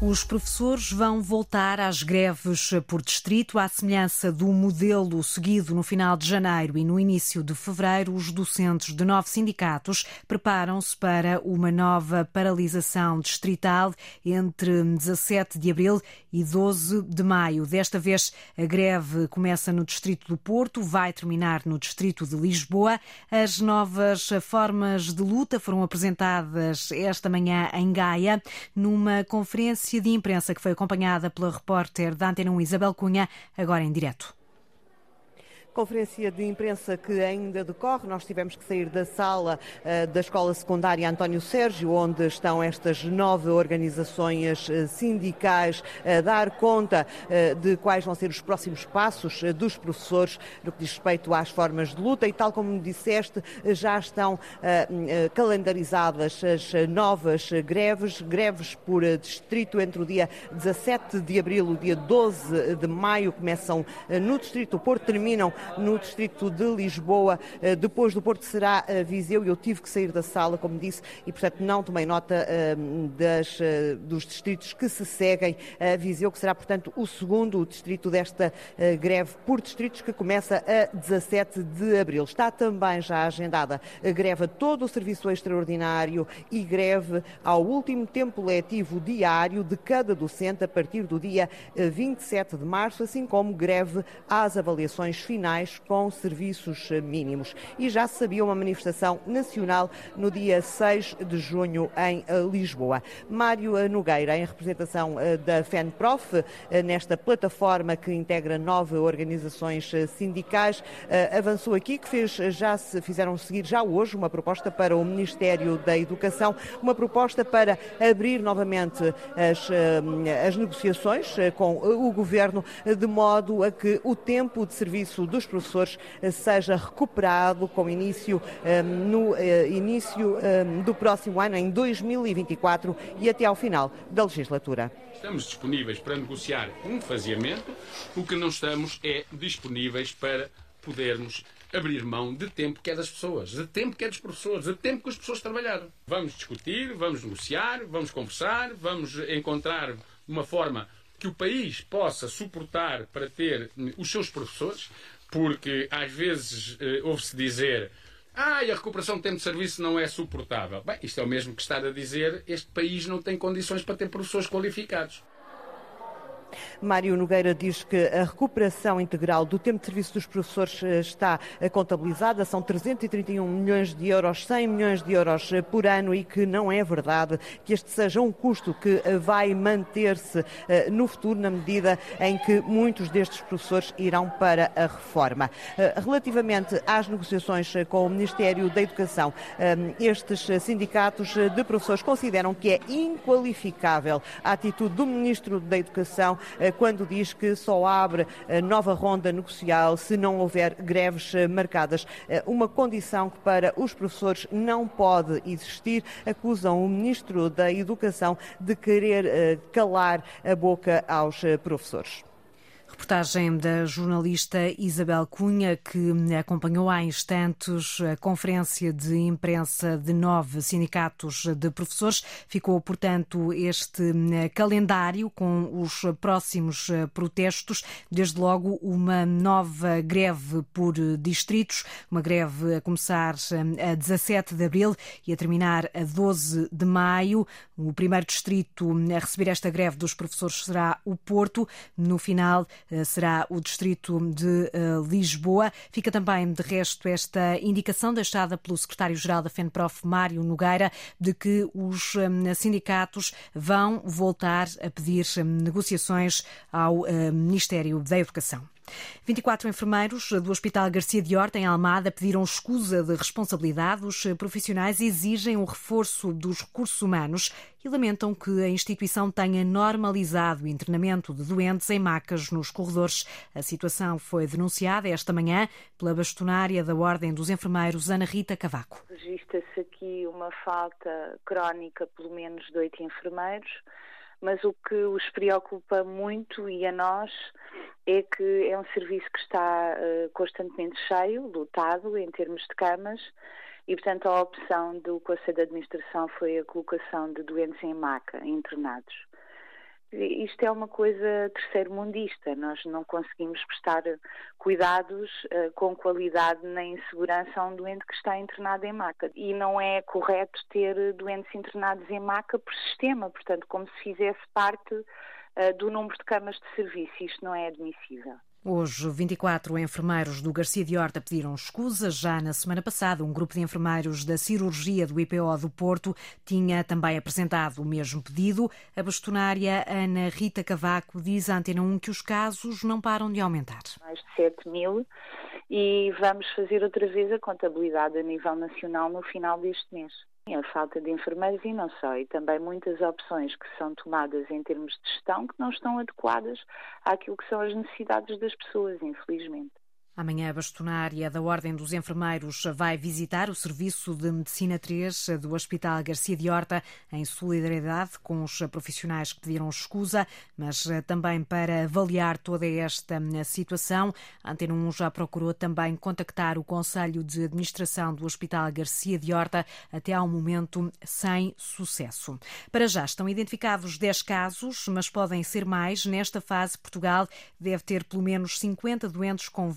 Os professores vão voltar às greves por distrito, à semelhança do modelo seguido no final de janeiro e no início de fevereiro. Os docentes de nove sindicatos preparam-se para uma nova paralisação distrital entre 17 de abril e 12 de maio. Desta vez, a greve começa no distrito do Porto, vai terminar no distrito de Lisboa. As novas formas de luta foram apresentadas esta manhã em Gaia, numa conferência conferência de imprensa que foi acompanhada pela repórter da Antena 1 Isabel Cunha, agora em direto. Conferência de imprensa que ainda decorre, nós tivemos que sair da sala uh, da Escola Secundária António Sérgio, onde estão estas nove organizações uh, sindicais a dar conta de quais vão ser os próximos passos dos professores no que diz respeito às formas de luta. E, tal como disseste, já estão calendarizadas as novas greves, greves por distrito entre o dia 17 de abril e o dia 12 de maio, começam no distrito. Do Porto, terminam no distrito de Lisboa. Eh, depois do Porto será eh, Viseu e eu tive que sair da sala, como disse, e portanto não tomei nota ehm, das, eh, dos distritos que se seguem a Viseu, que será portanto o segundo distrito desta greve por distritos que começa a 17 de abril. Está também já agendada a greve a todo o serviço extraordinário e greve ao último tempo letivo diário de cada docente a partir do dia 27 de março, assim como greve às avaliações finais com serviços mínimos. E já se sabia uma manifestação nacional no dia 6 de junho em eh, Lisboa. Mário Nogueira, em representação eh, da FENPROF, eh, nesta plataforma que integra nove organizações sindicais, avançou aqui que fez, já se fizeram seguir já hoje uma proposta para o Ministério da Educação, uma proposta para abrir novamente as, as negociações com o Governo, de modo a que o tempo de serviço dos professores eh, seja recuperado com início eh, no eh, início do próximo ano, em 2024 e até ao final da legislatura. Estamos disponíveis para negociar um faseamento, o que não estamos é disponíveis para podermos abrir mão de tempo que é das pessoas, de tempo que é dos professores, de tempo que as pessoas trabalharam. Vamos discutir, vamos negociar, vamos conversar, vamos encontrar uma forma que o país possa suportar para ter os seus professores, porque às vezes eh, ouve-se dizer ah, e a recuperação de tempo de serviço não é suportável. Bem, isto é o mesmo que estar a dizer este país não tem condições para ter professores qualificados. Mário Nogueira diz que a recuperação integral do tempo de serviço dos professores eh, está eh, contabilizada, são 331 milhões de euros, 100 milhões de euros eh, por ano e que não é verdade que este seja um custo que vai manter-se no futuro na medida em que muitos destes professores irão para a reforma. Relativamente às negociações com o Ministério da Educação, estes sindicatos de professores consideram que é inqualificável a atitude do Ministro da Educação eh, quando diz que só abre eh, nova ronda negocial se não houver greves eh, marcadas. Uma condição que para os professores não pode existir. Acusam o Ministro da Educação de querer calar a boca aos professores. Reportagem da jornalista Isabel Cunha, que acompanhou há instantes a conferência de imprensa de nove sindicatos de professores. Ficou, portanto, este eh, calendário com os próximos eh, protestos. Desde logo, uma nova greve por distritos, uma greve a começar eh, a 17 de abril e a terminar a 12 de maio. O primeiro distrito a receber esta greve dos professores será o Porto. No final, será o distrito de eh, Lisboa. Fica também, de resto, esta indicação deixada pelo secretário-geral da FENPROF, Mário Nogueira, de que os eh, sindicatos vão voltar a pedir negociações ao Ministério da Educação. 24 enfermeiros do Hospital Garcia de Horta, em Almada, pediram escusa de responsabilidade. Os profissionais exigem o reforço dos recursos humanos e lamentam que a instituição tenha normalizado o internamento de doentes em macas nos corredores. A situação foi denunciada esta manhã pela bastonária da Ordem dos Enfermeiros, Ana Rita Cavaco. Registra-se aqui uma falta crónica, pelo menos, de oito enfermeiros mas o que os preocupa muito e a nós é que é um serviço que está uh, constantemente cheio, lotado em termos de camas, e portanto a opção do Conselho de Administração foi a colocação de doentes em maca, internados. Isto é uma coisa terceiro-mundista. Nós não conseguimos prestar cuidados uh, com qualidade nem segurança a um doente que está internado em maca. E não é correto ter doentes internados em maca por sistema, portanto, como se fizesse parte uh, do número de camas de serviço. Isto não é admissível. Hoje, 24 enfermeiros do Garcia de Horta pediram escusa. Já na semana passada, um grupo de enfermeiros da cirurgia do IPO do Porto tinha também apresentado o mesmo pedido. A bastonária Ana Rita Cavaco diz à Antena 1 que os casos não param de aumentar. Mais de 7 mil e vamos fazer outra vez a contabilidade a nível nacional no final deste mês a falta de enfermeiros e não só, e também muitas opções que são tomadas em termos de gestão que não estão adequadas àquilo que são as necessidades das pessoas, infelizmente. Amanhã, a bastonária da Ordem dos Enfermeiros vai visitar o Serviço de Medicina 3 do Hospital Garcia de Horta, em solidariedade com os profissionais que pediram escusa, mas também para avaliar toda esta situação. A Antena 1 já procurou também contactar o Conselho de Administração do Hospital Garcia de Horta, até ao momento sem sucesso. Para já estão identificados 10 casos, mas podem ser mais. Nesta fase, Portugal deve ter pelo menos 50 doentes com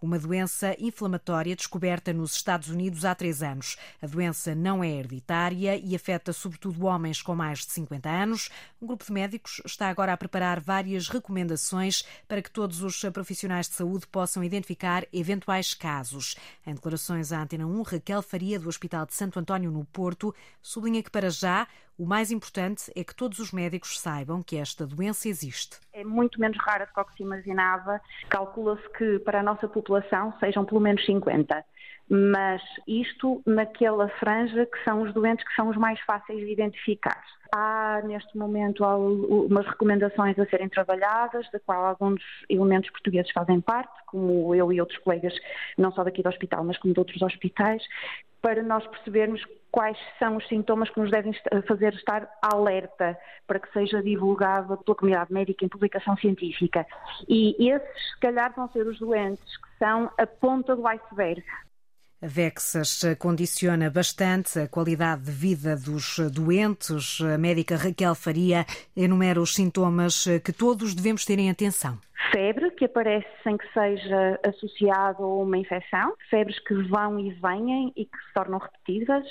uma doença inflamatória descoberta nos Estados Unidos há três anos. A doença não é hereditária e afeta sobretudo homens com mais de 50 anos. Um grupo de médicos está agora a preparar várias recomendações para que todos os profissionais de saúde possam identificar eventuais casos. Em declarações à Antena 1, Raquel Faria, do Hospital de Santo António, no Porto, sublinha que para já o mais importante é que todos os médicos saibam que esta doença existe. É muito menos rara do que se imaginava. Calcula-se que para a nossa população sejam pelo menos 50 mas isto naquela franja que são os doentes que são os mais fáceis de identificar. Há neste momento umas recomendações a serem trabalhadas, da qual alguns elementos portugueses fazem parte, como eu e outros colegas, não só daqui do hospital, mas como de outros hospitais, para nós percebermos quais são os sintomas que nos devem fazer estar alerta para que seja divulgado pela comunidade médica em publicação científica. E esses, se calhar, vão ser os doentes que são a ponta do iceberg. A Vexas condiciona bastante a qualidade de vida dos doentes. A médica Raquel Faria enumera os sintomas que todos devemos ter em atenção. Febre, que aparece sem que seja associado a uma infecção, febres que vão e vêm e que se tornam repetidas,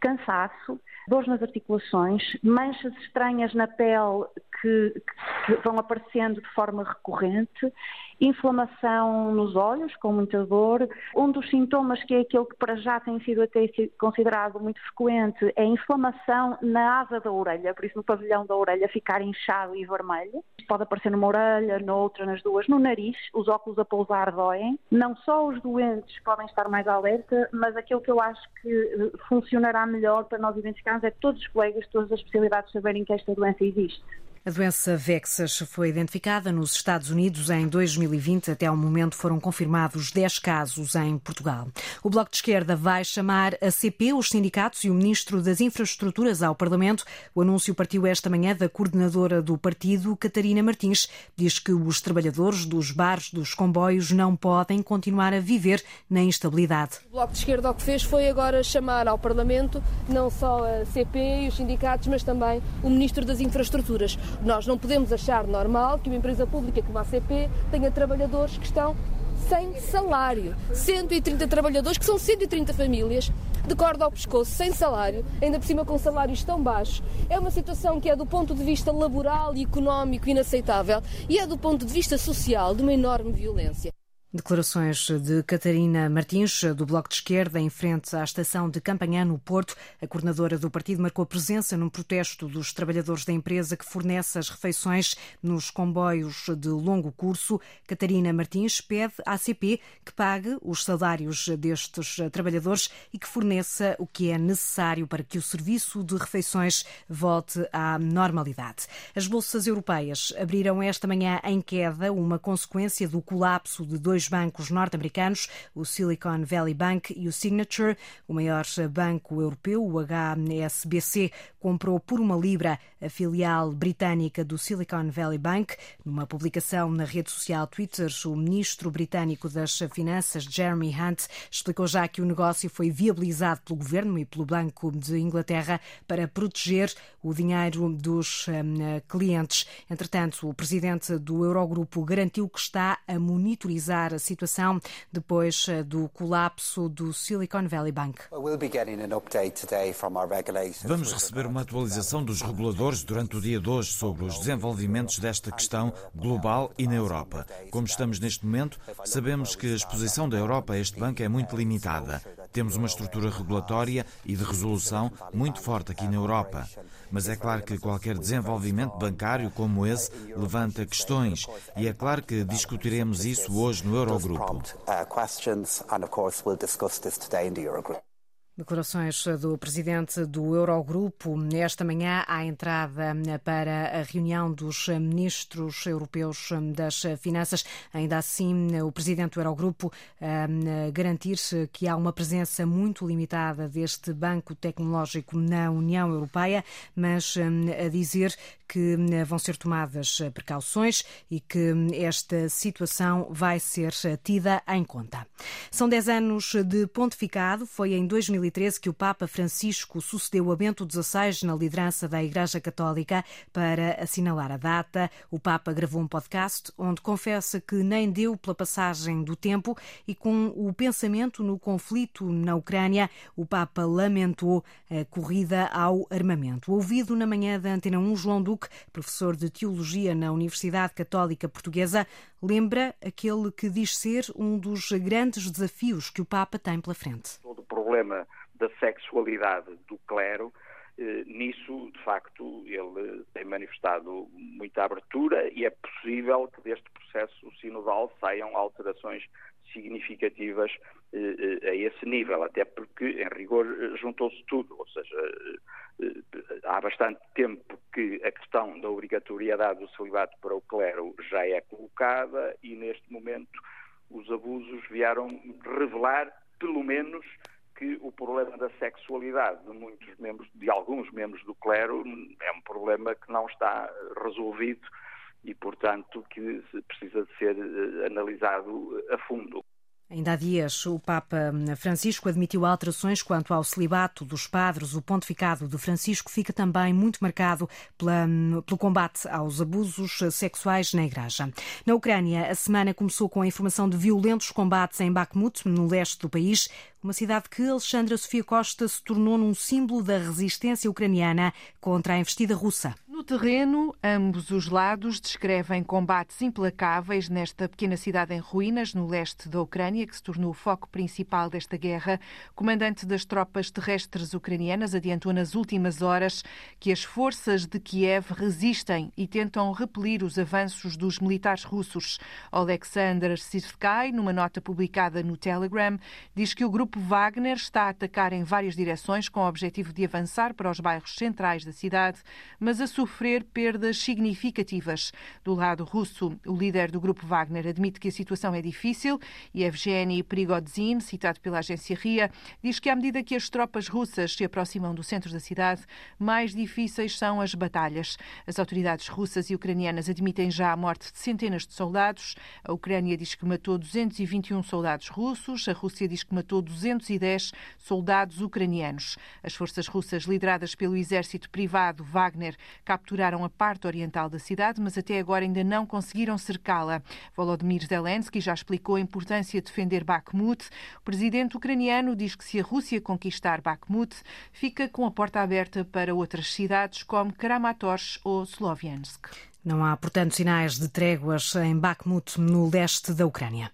cansaço, dores nas articulações, manchas estranhas na pele que, que vão aparecendo de forma recorrente inflamação nos olhos, com muita dor. Um dos sintomas, que é aquele que para já tem sido até considerado muito frequente, é a inflamação na asa da orelha, por isso no pavilhão da orelha ficar inchado e vermelho. Pode aparecer numa orelha, noutra, nas duas, no nariz. Os óculos a pousar doem. Não só os doentes podem estar mais alerta, mas aquilo que eu acho que eh, funcionará melhor para nós identificarmos é todos os colegas, todas as especialidades saberem que esta doença existe. A doença Vexas foi identificada nos Estados Unidos em 2020. Até ao momento foram confirmados 10 casos em Portugal. O Bloco de Esquerda vai chamar a CP, os sindicatos e o Ministro das Infraestruturas ao Parlamento. O anúncio partiu esta manhã da coordenadora do partido, Catarina Martins. Diz que os trabalhadores dos bares dos comboios não podem continuar a viver na instabilidade. O Bloco de Esquerda o que fez foi agora chamar ao Parlamento não só a CP e os sindicatos, mas também o Ministro das Infraestruturas. Nós não podemos achar normal que uma empresa pública como a ACP tenha trabalhadores que estão sem salário. 130 trabalhadores, que são 130 famílias, de corda ao pescoço, sem salário, ainda por cima com salários tão baixos. É uma situação que é do ponto de vista laboral e económico inaceitável e é do ponto de vista social de uma enorme violência. Declarações de Catarina Martins, do Bloco de Esquerda, em frente à estação de Campanhã, no Porto. A coordenadora do partido marcou presença num protesto dos trabalhadores da empresa que fornece as refeições nos comboios de longo curso. Catarina Martins pede à ACP que pague os salários destes trabalhadores e que forneça o que é necessário para que o serviço de refeições volte à normalidade. As bolsas europeias abriram esta manhã em queda, uma consequência do colapso de dois dois bancos norte-americanos, o Silicon Valley Bank e o Signature. O maior banco europeu, o HSBC, comprou por uma libra a filial britânica do Silicon Valley Bank. Numa publicação na rede social Twitter, o ministro britânico das Finanças, Jeremy Hunt, explicou já que o negócio foi viabilizado pelo governo e pelo Banco de Inglaterra para proteger o dinheiro dos um, clientes. Entretanto, o presidente do Eurogrupo garantiu que está a monitorizar a situação depois eh, do colapso do Silicon Valley Bank. Vamos receber uma atualização dos reguladores durante o dia de hoje sobre os desenvolvimentos desta questão global e na Europa. Como estamos neste momento, sabemos que a exposição da Europa a este banco é muito limitada. Temos uma estrutura regulatória e de resolução muito forte aqui na Europa. Mas é claro que qualquer desenvolvimento bancário como esse levanta questões e é claro que discutiremos isso hoje no Eurogrupo. Declarações do presidente do Eurogrupo esta manhã à entrada para a reunião dos ministros europeus das finanças. Ainda assim, o presidente do Eurogrupo garantir que há uma presença muito limitada deste banco tecnológico na União Europeia, mas a dizer que vão ser tomadas precauções e que esta situação vai ser tida em conta. São 10 anos de pontificado, foi em 2013 que o Papa Francisco sucedeu a Bento XVI na liderança da Igreja Católica. Para assinalar a data, o Papa gravou um podcast onde confessa que nem deu pela passagem do tempo e com o pensamento no conflito na Ucrânia, o Papa lamentou a corrida ao armamento. Ouvido na manhã da Antena 1, João Duque, professor de Teologia na Universidade Católica Portuguesa, lembra aquele que diz ser um dos grandes desafios que o Papa tem pela frente. Todo o problema da sexualidade do clero, eh, nisso, de facto, ele tem manifestado muita abertura e é possível que deste processo sinodal saiam alterações significativas eh, eh, a esse nível, até porque, em rigor, juntou-se tudo, ou seja, há bastante tempo que a questão da obrigatoriedade do celibato para o clero já é colocada e, neste momento, os abusos vieram revelar, pelo menos, que o problema da sexualidade de muitos membros, de alguns membros do clero, é um problema que não está resolvido e, portanto, que precisa de ser eh, analisado a fundo. Ainda há dias, o Papa Francisco admitiu alterações quanto ao celibato dos padres. O pontificado de Francisco fica também muito marcado pela, pelo combate aos abusos sexuais na Igreja. Na Ucrânia, a semana começou com a informação de violentos combates em Bakhmut, no leste do país uma cidade que Alexandra Sofia Costa se tornou num símbolo da resistência ucraniana contra a investida russa. No terreno, ambos os lados descrevem combates implacáveis nesta pequena cidade em ruínas, no leste da Ucrânia, que se tornou o foco principal desta guerra. O comandante das tropas terrestres ucranianas adiantou nas últimas horas que as forças de Kiev resistem e tentam repelir os avanços dos militares russos. Alexander Sirskay, numa nota publicada no Telegram, diz que o grupo Wagner está a atacar em várias direções com o objetivo de avançar para os bairros centrais da cidade, mas a sofrer perdas significativas. Do lado russo, o líder do grupo Wagner admite que a situação é difícil e Evgeny Prigodzin, citado pela agência RIA, diz que à medida que as tropas russas se aproximam do centro da cidade, mais difíceis são as batalhas. As autoridades russas e ucranianas admitem já a morte de centenas de soldados. A Ucrânia diz que matou 221 soldados russos, a Rússia diz que matou 210 soldados ucranianos. As forças russas, lideradas pelo exército privado Wagner, capturaram a parte oriental da cidade, mas até agora ainda não conseguiram cercá-la. Volodymyr Zelensky já explicou a importância de defender Bakhmut. O presidente ucraniano diz que se a Rússia conquistar Bakhmut, fica com a porta aberta para outras cidades como Kramatorsk ou Sloviansk. Não há, portanto, sinais de tréguas em Bakhmut, no leste da Ucrânia.